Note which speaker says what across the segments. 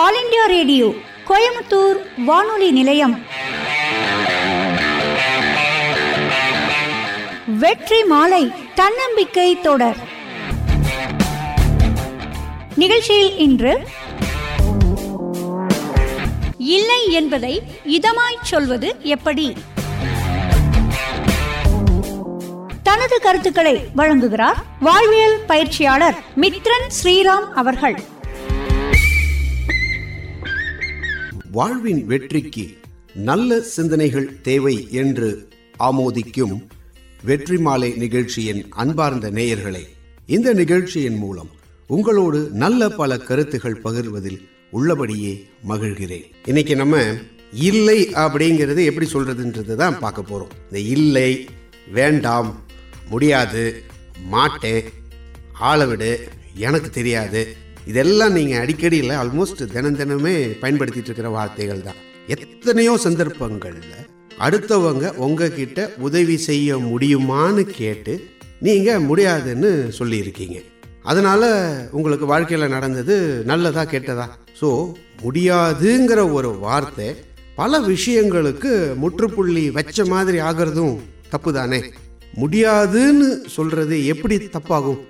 Speaker 1: All India radio Coimbatore வானொலி நிலையம். வெற்றி மாலை தன்னம்பிக்கை தொடர். நிகழ்ச்சியில் இன்று இல்லை என்பதை இதமாய் சொல்வது எப்படி? தனது கருத்துக்களை வழங்குகிறார் வாழ்வியல் பயிற்சியாளர் மித்ரன் ஸ்ரீராம் அவர்கள்.
Speaker 2: வாழ்வின் வெற்றிக்கு நல்ல சிந்தனைகள் தேவை என்று ஆமோதிக்கும் வெற்றி மாலை நிகழ்ச்சியின் அன்பார்ந்த நேயர்களே இந்த நிகழ்ச்சியின் மூலம் உங்களோடு நல்ல பல கருத்துகள் பகிர்வதில் உள்ளபடியே மகிழ்கிறேன். இன்னைக்கு நம்ம இல்லை அப்படிங்கிறது எப்படி சொல்றதுன்றது தான் பார்க்க போறோம். இந்த இல்லை வேண்டாம் முடியாது மாட்டேன் ஆளை விடு எனக்கு தெரியாது இதெல்லாம் நீங்கள் அடிக்கடி இல்லை ஆல்மோஸ்ட் தினம் தினமே பயன்படுத்திட்டு இருக்கிற வார்த்தைகள் தான். எத்தனையோ சந்தர்ப்பங்களில் அடுத்தவங்க உங்ககிட்ட உதவி செய்ய முடியுமான்னு கேட்டு நீங்கள் முடியாதுன்னு சொல்லியிருக்கீங்க. அதனால் உங்களுக்கு வாழ்க்கையில் நடந்தது நல்லதா கெட்டதா? ஸோ முடியாதுங்கிற ஒரு வார்த்தை பல விஷயங்களுக்கு முற்றுப்புள்ளி வச்ச மாதிரி ஆகிறதும் தப்பு தானே முடியாதுன்னு சொல்கிறது எப்படி தப்பாகும்?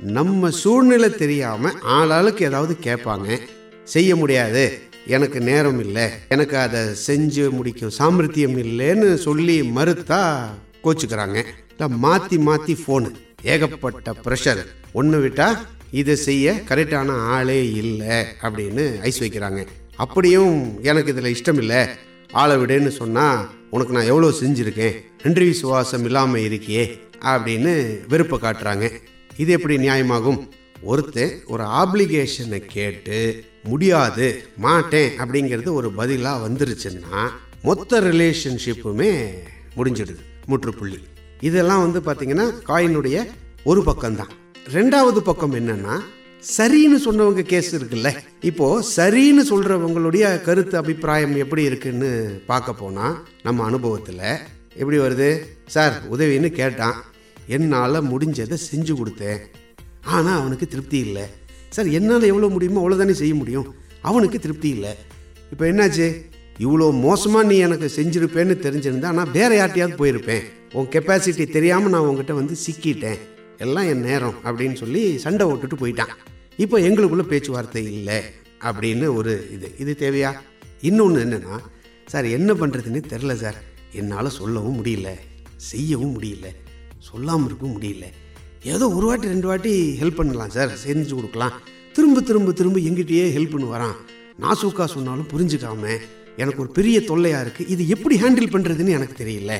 Speaker 2: நம்ம சூழ்நிலை தெரியாம ஆளாளுக்கு ஏதாவது கேட்பாங்க. செய்ய முடியாது. எனக்கு நேரம் இல்லை. எனக்கு அதை செஞ்சு முடிக்கும் சாமர்த்தியம் இல்லைன்னு சொல்லி மறுத்தா கோச்சுக்கிறாங்க. மாற்றி மாற்றி ஃபோனு ஏகப்பட்ட ப்ரெஷர் ஒன்று விட்டா இதை செய்ய கரெக்டான ஆளே இல்லை அப்படின்னு ஐஸ் வைக்கிறாங்க. அப்படியும் எனக்கு இதில் இஷ்டம் இல்லை. ஆளை விடுன்னு சொன்னால் உனக்கு நான் எவ்வளோ செஞ்சுருக்கேன்? நன்றி விசுவாசம் இல்லாமல் இருக்கியே? அப்படின்னு வெறுப்பை காட்டுறாங்க. இது எப்படி நியாயமாகும்? ஒருத்தன் ஒரு ஆப்ளிகேஷனை கேட்டு முடியாது மாட்டேன் அப்படிங்கிறது ஒரு பதிலாக வந்துருச்சுன்னா மொத்த ரிலேஷன்ஷிப்புமே முடிஞ்சிடுது முற்றுப்புள்ளி. இதெல்லாம் வந்து பார்த்தீங்கன்னா காயினுடைய ஒரு பக்கம்தான். ரெண்டாவது பக்கம் என்னன்னா சரின்னு சொன்னவங்க கேஸ் இருக்குல்ல? இப்போ சரின்னு சொல்றவங்களுடைய கருத்து அபிப்பிராயம் எப்படி இருக்குன்னு பார்க்க போனா நம்ம அனுபவத்தில் எப்படி வருது? சார் உதவின்னு கேட்டான். என்னால் முடிஞ்சதை செஞ்சு கொடுத்தேன். ஆனால் அவனுக்கு திருப்தி இல்லை. சார் என்னால் எவ்வளோ முடியுமோ அவ்வளோதானே செய்ய முடியும். அவனுக்கு திருப்தி இல்லை. இப்போ என்னாச்சு? இவ்வளோ மோசமாக நீ எனக்கு செஞ்சுருப்பேன்னு தெரிஞ்சிருந்தா நான் வேற யார்ட்டையாவது போயிருப்பேன். உன் கெப்பாசிட்டி தெரியாமல் நான் உங்ககிட்ட வந்து சிக்கிட்டேன். எல்லாம் என் நேரம் அப்படின்னு சொல்லி சண்டை ஓட்டுட்டு போயிட்டான். இப்போ எங்களுக்குள்ள பேச்சுவார்த்தை இல்லை அப்படின்னு ஒரு இது. இது தேவையா? இன்னொன்று என்னென்னா சார் என்ன பண்ணுறதுன்னு தெரில சார். என்னால் சொல்லவும் முடியல செய்யவும் முடியல. சொல்லாமல் இருக்கவும் முடியல. ஏதோ ஒரு வாட்டி ரெண்டு வாட்டி ஹெல்ப் பண்ணலாம் சார். செஞ்சு கொடுக்கலாம். திரும்ப திரும்ப திரும்ப எங்கிட்டயே ஹெல்ப் பண்ணி வரான். நாசூக்கா சொன்னாலும் புரிஞ்சுக்காம எனக்கு ஒரு பெரிய தொல்லையாக இருக்குது இது எப்படி ஹேண்டில் பண்ணுறதுன்னு எனக்கு தெரியல.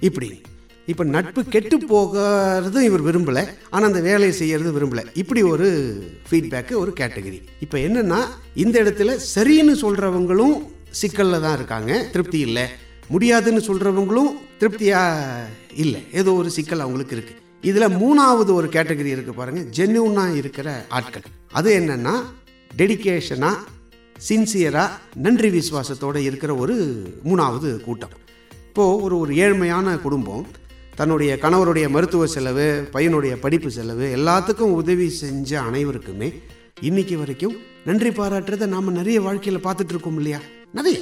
Speaker 2: இப்படி. இப்போ நட்பு கெட்டு போகிறதும் இவர் விரும்பலை. ஆனால் அந்த வேலையை செய்கிறது விரும்பலை. இப்படி ஒரு ஃபீட்பேக்கு ஒரு கேட்டகரி இப்போ என்னென்னா இந்த இடத்துல சரின்னு சொல்கிறவங்களும் சிக்கலில் தான் இருக்காங்க. திருப்தி இல்லை. முடியாதுன்னு சொல்கிறவங்களும் திருப்தியாக இல்லை. ஏதோ ஒரு சிக்கல் அவங்களுக்கு இருக்குது இதில் மூணாவது ஒரு கேட்டகரி இருக்குது பாருங்கள் ஜென்யூனாக இருக்கிற ஆட்கள். அது என்னென்னா டெடிகேஷனாக சின்சியராக நன்றி விசுவாசத்தோடு இருக்கிற ஒரு மூணாவது கூட்டம். இப்போது ஒரு ஒரு ஏழ்மையான குடும்பம் தன்னுடைய கணவருடைய மருத்துவ செலவு பையனுடைய படிப்பு செலவு எல்லாத்துக்கும் உதவி செஞ்ச அனைவருக்குமே இன்னைக்கு வரைக்கும் நன்றி பாராட்டுறதை நாம் நிறைய வாழ்க்கையில் பார்த்துட்ருக்கோம் இல்லையா? நிறைய.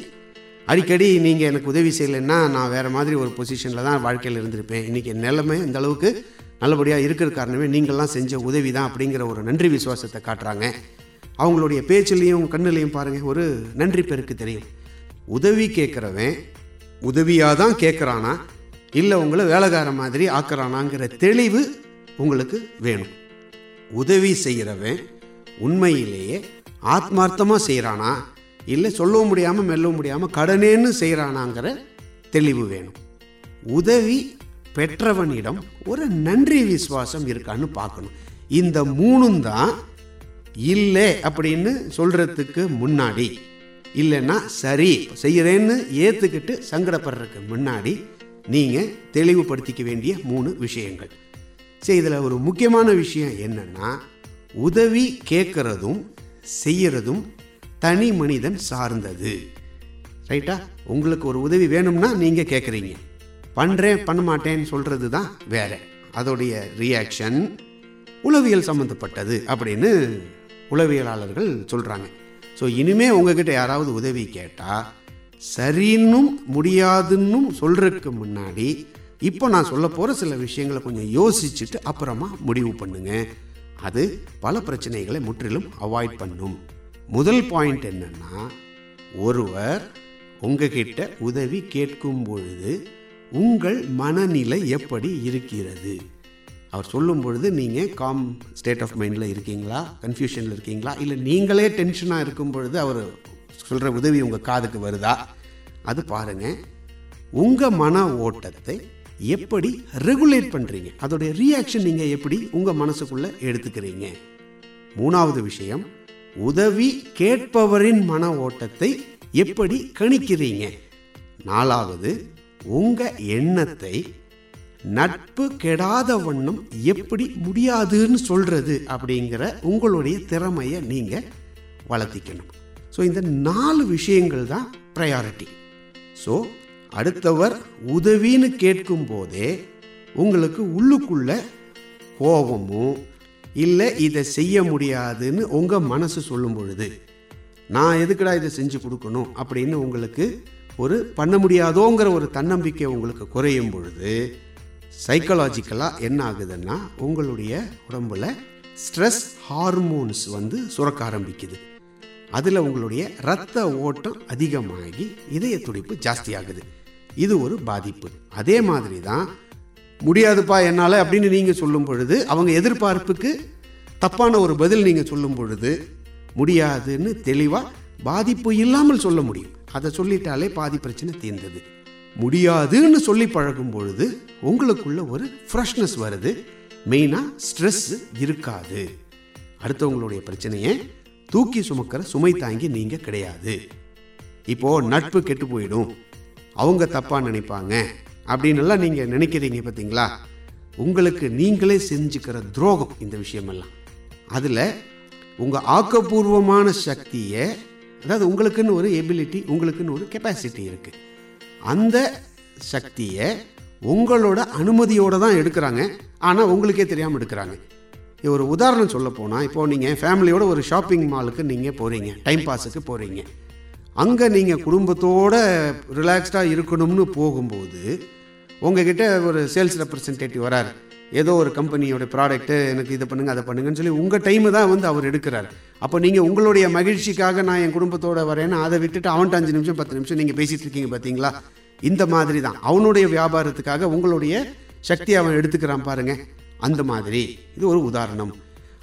Speaker 2: அடிக்கடி நீங்கள் எனக்கு உதவி செய்யலைன்னா நான் வேறு மாதிரி ஒரு பொசிஷனில் தான் வாழ்க்கையில் இருந்திருப்பேன். இன்றைக்கி நிலைமை இந்த அளவுக்கு நல்லபடியாக இருக்கிற காரணமே நீங்கள்லாம் செஞ்ச உதவி தான் அப்படிங்கிற ஒரு நன்றி விசுவாசத்தை காட்டுறாங்க. அவங்களுடைய பேச்சுலேயும் கண்ணுலையும் பாருங்கள் ஒரு நன்றி பெருக்கு தெரியும். உதவி கேட்குறவன் உதவியாக தான் கேட்குறானா? இல்லை உங்களை வேலைக்கார மாதிரி ஆக்குறானாங்கிற தெளிவு உங்களுக்கு வேணும். உதவி செய்கிறவன் உண்மையிலேயே ஆத்மார்த்தமாக செய்கிறானா இல்லை சொல்லவும் முடியாமல் மெல்லவும் முடியாமல் கடனேன்னு செய்கிறானாங்கிற தெளிவு வேணும். உதவி பெற்றவனிடம் ஒரு நன்றி விசுவாசம் இருக்கான்னு பார்க்கணும். இந்த மூணும் தான் இல்லை அப்படின்னு சொல்கிறதுக்கு முன்னாடி இல்லைன்னா சரி செய்கிறேன்னு ஏற்றுக்கிட்டு சங்கடப்படுறதுக்கு முன்னாடி நீங்கள் தெளிவுபடுத்திக்க வேண்டிய மூணு விஷயங்கள். சரி இதில் ஒரு முக்கியமான விஷயம் என்னென்னா உதவி கேட்குறதும் செய்கிறதும் தனி மனிதன் சார்ந்தது. ரைட்டா? உங்களுக்கு ஒரு உதவி வேணும்னா நீங்கள் கேட்குறீங்க பண்ணுறேன் பண்ண மாட்டேன்னு சொல்கிறது தான் வேற. அதோடைய ரியாக்ஷன் உளவியல் சம்மந்தப்பட்டது அப்படின்னு உளவியலாளர்கள் சொல்கிறாங்க ஸோ இனிமே உங்ககிட்ட யாராவது உதவி கேட்டால் சரின்னும் முடியாதுன்னும் சொல்கிறதுக்கு முன்னாடி இப்போ நான் சொல்ல போகிற சில விஷயங்களை கொஞ்சம் யோசிச்சுட்டு அப்புறமா முடிவு பண்ணுங்க. அது பல பிரச்சனைகளை முற்றிலும் அவாய்ட் பண்ணும். முதல் பாயிண்ட் என்னென்னா ஒருவர் உங்ககிட்ட உதவி கேட்கும் பொழுது உங்கள் மனநிலை எப்படி இருக்கிறது? அவர் சொல்லும் பொழுது நீங்கள் காம் ஸ்டேட் ஆஃப் மைண்டில் இருக்கீங்களா? கன்ஃபியூஷனில் இருக்கீங்களா? இல்லை நீங்களே டென்ஷனாக இருக்கும் பொழுது அவர் சொல்கிற உதவி உங்கள் காதுக்கு வருதா? அது பாருங்கள் உங்கள் மன ஓட்டத்தை எப்படி ரெகுலேட் பண்ணுறீங்க அதோடைய ரியாக்ஷன் நீங்கள் எப்படி உங்கள் மனசுக்குள்ளே எடுத்துக்கிறீங்க? மூணாவது விஷயம் உதவி கேட்பவரின் மன ஓட்டத்தை எப்படி கணிக்கிறீங்க? நாலாவது உங்க எண்ணத்தை நட்பு கெடாத வண்ணம் எப்படி முடியாதுன்னு சொல்றது அப்படிங்கிற உங்களுடைய திறமையை நீங்க வளர்த்திக்கணும். ஸோ இந்த நாலு விஷயங்கள் தான் ப்ரையாரிட்டி ஸோ அடுத்தவர் உதவின்னு கேட்கும் போதே உங்களுக்கு உள்ளுக்குள்ள கோபமும் இல்லை இதை செய்ய முடியாதுன்னு உங்கள் மனசு சொல்லும் பொழுது நான் எதுக்குடா இதை செஞ்சு கொடுக்கணும் அப்படின்னு உங்களுக்கு ஒரு பண்ண முடியாதோங்கிற ஒரு தன்னம்பிக்கை உங்களுக்கு குறையும் பொழுது சைக்கலாஜிக்கலாக என்ன ஆகுதுன்னா உங்களுடைய உடம்புல ஸ்ட்ரெஸ் ஹார்மோன்ஸ் வந்து சுரக்க ஆரம்பிக்குது. அதில் உங்களுடைய இரத்த ஓட்டம் அதிகமாகி இதய துடிப்பு ஜாஸ்தியாகுது. இது ஒரு பாதிப்பு. அதே மாதிரி தான் முடியாதுப்பா என்னால் அப்படின்னு நீங்கள் சொல்லும் பொழுது அவங்க எதிர்பார்ப்புக்கு தப்பான ஒரு பதில் நீங்கள் சொல்லும் பொழுது முடியாதுன்னு தெளிவாக பாதிப்பு இல்லாமல் சொல்ல முடியும். அதை சொல்லிட்டாலே பாதி பிரச்சனை தீர்ந்தது. முடியாதுன்னு சொல்லி பழகும் பொழுது உங்களுக்குள்ள ஒரு ஃப்ரெஷ்னஸ் வருது. மெயினாக ஸ்ட்ரெஸ் இருக்காது. அடுத்தவங்களுடைய பிரச்சனையை தூக்கி சுமக்கிற சுமை தாங்கி நீங்கள் கிடையாது. இப்போது நட்பு கெட்டு போயிடும். அவங்க தப்பாக நினைப்பாங்க. அப்படின்னுலாம் நீங்கள் நினைக்கிறீங்க பார்த்தீங்களா உங்களுக்கு நீங்களே செஞ்சுக்கிற துரோகம் இந்த விஷயமெல்லாம். அதில் உங்கள் ஆக்கப்பூர்வமான சக்தியை அதாவது உங்களுக்குன்னு ஒரு எபிலிட்டி உங்களுக்குன்னு ஒரு கெப்பாசிட்டி இருக்குது அந்த சக்தியை உங்களோட அனுமதியோடு தான் எடுக்கிறாங்க. ஆனால் உங்களுக்கே தெரியாமல் எடுக்கிறாங்க. இது ஒரு உதாரணம் சொல்ல போனால் இப்போது நீங்கள் ஃபேமிலியோட ஒரு ஷாப்பிங் மாலுக்கு நீங்கள் போகிறீங்க டைம் பாஸுக்கு போகிறீங்க அங்கே நீங்கள் குடும்பத்தோடு ரிலாக்ஸ்டாக இருக்கணும்னு போகும்போது உங்ககிட்ட ஒரு சேல்ஸ் ரெப்ரசன்டேட்டிவ் வரார். ஏதோ ஒரு கம்பெனியோட ப்ராடக்ட்டு எனக்கு இதை பண்ணுங்க அதை பண்ணுங்கன்னு சொல்லி உங்கள் டைமு தான் வந்து அவர் எடுக்கிறார். அப்போ நீங்கள் உங்களுடைய மகிழ்ச்சிக்காக நான் என் குடும்பத்தோட வரேன்னு அதை விட்டுட்டு அவன்ட்டு அஞ்சு நிமிஷம் பத்து நிமிஷம் நீங்கள் பேசிகிட்டு இருக்கீங்க பார்த்தீங்களா இந்த மாதிரி தான். அவனுடைய வியாபாரத்துக்காக உங்களுடைய சக்தி அவன் எடுத்துக்கிறான் பாருங்க. அந்த மாதிரி. இது ஒரு உதாரணம்.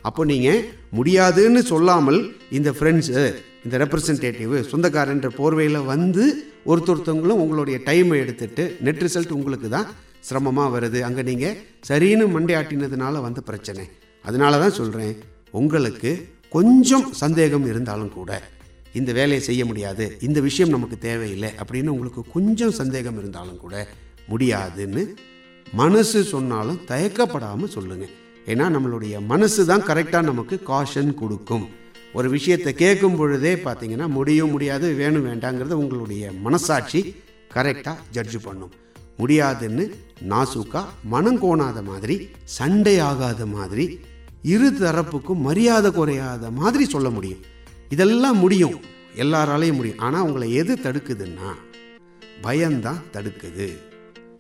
Speaker 2: அப்போ நீங்கள் முடியாதுன்னு சொல்லாமல் இந்த ஃப்ரெண்ட்ஸு இந்த ரெப்ரசன்டேட்டிவ் சொந்தக்காரன்ற போர்வையில் வந்து ஒருத்தொருத்தவங்களும் உங்களுடைய டைமை எடுத்துட்டு நெட் ரிசல்ட் உங்களுக்கு தான் சிரமமாக வருது. அங்கே நீங்கள் சரின்னு மண்டையாட்டினதுனால வந்த பிரச்சனை. அதனால தான் சொல்கிறேன் உங்களுக்கு கொஞ்சம் சந்தேகம் இருந்தாலும் கூட இந்த வேலையை செய்ய முடியாது இந்த விஷயம் நமக்கு தேவையில்லை அப்படின்னு உங்களுக்கு கொஞ்சம் சந்தேகம் இருந்தாலும் கூட முடியாதுன்னு மனசு சொன்னாலும் தயக்கப்படாமல் சொல்லுங்கள் ஏன்னா நம்மளுடைய மனசு தான் கரெக்டாக நமக்கு காஷன் கொடுக்கும். ஒரு விஷயத்தை கேட்கும் பொழுதே பார்த்தீங்கன்னா முடியும் முடியாது வேணும் வேண்டாங்கிறத உங்களுடைய மனசாட்சி கரெக்டாக ஜட்ஜ் பண்ணும். முடியாதுன்னு நாசுக்கா மனம் கோணாத மாதிரி சண்டை ஆகாத மாதிரி இரு தரப்புக்கும் மரியாதை குறையாத மாதிரி சொல்ல முடியும். இதெல்லாம் முடியும். எல்லாராலையும் முடியும். ஆனால் உங்களை எது தடுக்குதுன்னா பயம்தான் தடுக்குது.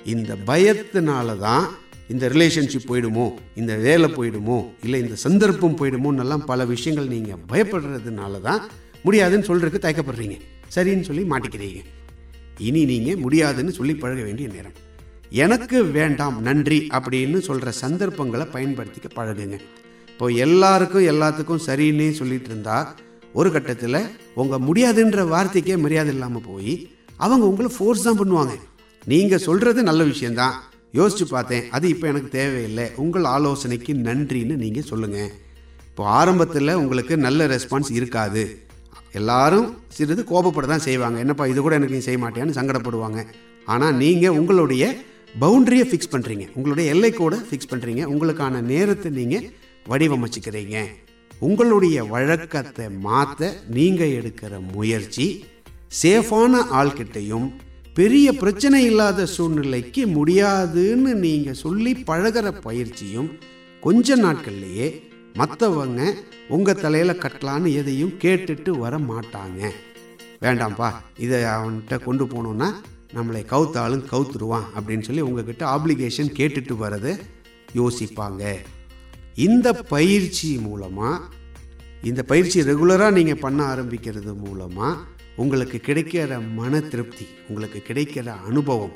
Speaker 2: இந்த பயத்தினால தான் இந்த ரிலேஷன்ஷிப் போயிடுமோ? இந்த வேலை போயிடுமோ? இல்லை இந்த சந்தர்ப்பம் போயிடுமோன்னெல்லாம் பல விஷயங்கள் நீங்கள் பயப்படுறதுனால தான் முடியாதுன்னு சொல்கிறதுக்கு தயக்கப்படுறீங்க. சரின்னு சொல்லி மாட்டிக்கிறீங்க. இனி நீங்கள் முடியாதுன்னு சொல்லி பழக வேண்டிய நேரம். எனக்கு வேண்டாம் நன்றி அப்படின்னு சொல்கிற சந்தர்ப்பங்களை பயன்படுத்திக்க பழகுங்க. இப்போ எல்லாருக்கும் எல்லாத்துக்கும் சரின்னே சொல்லிட்டு இருந்தா ஒரு கட்டத்தில் உங்கள் முடியாதுன்ற வார்த்தைக்கே மரியாதை இல்லாமல் போய் அவங்க உங்களை ஃபோர்ஸ் தான் பண்ணுவாங்க. நீங்கள் சொல்கிறது நல்ல விஷயந்தான் யோசிச்சு பார்த்தேன் அது இப்போ எனக்கு தேவையில்லை. உங்கள் ஆலோசனைக்கு நன்றின்னு நீங்கள் சொல்லுங்கள் இப்போ ஆரம்பத்தில் உங்களுக்கு நல்ல ரெஸ்பான்ஸ் இருக்காது. எல்லாரும் சிறிது கோபப்பட தான் செய்வாங்க. என்னப்பா இது கூட எனக்கு நீ செய்ய மாட்டேன்னு சங்கடப்படுவாங்க. ஆனால் நீங்கள் உங்களுடைய பவுண்டரியை ஃபிக்ஸ் பண்ணுறீங்க உங்களுடைய எல்லைக்கோடை ஃபிக்ஸ் பண்ணுறீங்க உங்களுக்கான நேரத்தை நீங்கள் வடிவமைச்சுக்கிறீங்க. உங்களுடைய வழக்கத்தை மாற்ற நீங்கள் எடுக்கிற முயற்சி சேஃபான ஆள்கிட்டையும் பெரிய பிரச்சனை இல்லாத சூழ்நிலைக்கு முடியாதுன்னு நீங்கள் சொல்லி பழகிற பயிற்சியும் கொஞ்ச நாட்கள்லேயே மற்றவங்க உங்கள் தலையில் கட்டலான்னு எதையும் கேட்டுட்டு வர மாட்டாங்க. வேண்டாம்ப்பா இதை அவன்கிட்ட கொண்டு போனோன்னா நம்மளை கவுத்தாலும் கவுத்துருவான் அப்படின்னு சொல்லி உங்ககிட்ட ஆப்ளிகேஷன் கேட்டுட்டு வரதை யோசிப்பாங்க. இந்த பயிற்சி மூலமாக இந்த பயிற்சி ரெகுலராக நீங்கள் பண்ண ஆரம்பிக்கிறது மூலமாக உங்களுக்கு கிடைக்கிற மன திருப்தி உங்களுக்கு கிடைக்கிற அனுபவம்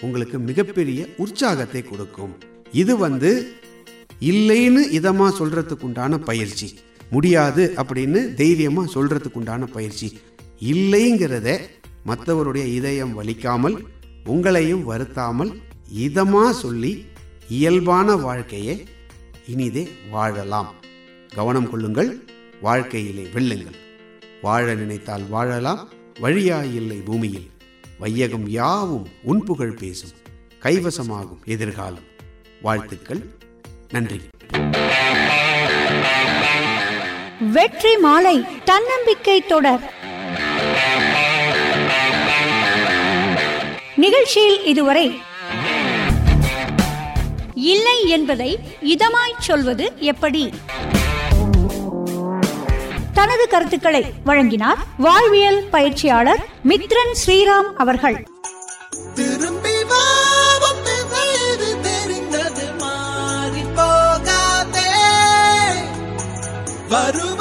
Speaker 2: உங்களுக்கு மிகப்பெரிய உற்சாகத்தை கொடுக்கும். இது வந்து இல்லைன்னு இதமாக சொல்கிறதுக்கு உண்டான பயிற்சி. முடியாது அப்படின்னு தைரியமாக சொல்கிறதுக்கு உண்டான பயிற்சி. இல்லைங்கிறத மற்றவருடைய இதயம் வலிக்காமல் உங்களையும் வருத்தாமல் இதமாக சொல்லி இயல்பான வாழ்க்கையை இனிதே வாழலாம். கவனம் கொள்ளுங்கள் வாழ்க்கையிலே வெல்லுங்கள். வாழ நினைத்தால் வாழலாம் வழியாயில்லை பூமியில். வையகம் யாவும் உன் புகழ் பேசும் கைவசமாகும் எதிர்காலம். வாழ்த்துக்கள் நன்றி.
Speaker 1: வெற்றி மாலை தன்னம்பிக்கை தொடர். நிகழ்ச்சியில் இதுவரை. இல்லை என்பதை இதமாய் சொல்வது எப்படி? தனது கருத்துக்களை வழங்கினார் வாழ்வியல் பயிற்சியாளர் மித்ரன் ஸ்ரீராம் அவர்கள்.
Speaker 3: திரும்பி தெரிந்தது மாறி போகாதே. வரும்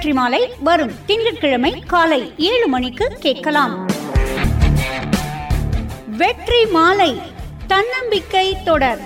Speaker 1: வெற்றி மாலை வரும் திங்கட்கிழமை காலை ஏழு மணிக்கு கேட்கலாம். வெற்றி மாலை தன்னம்பிக்கை தொடர்.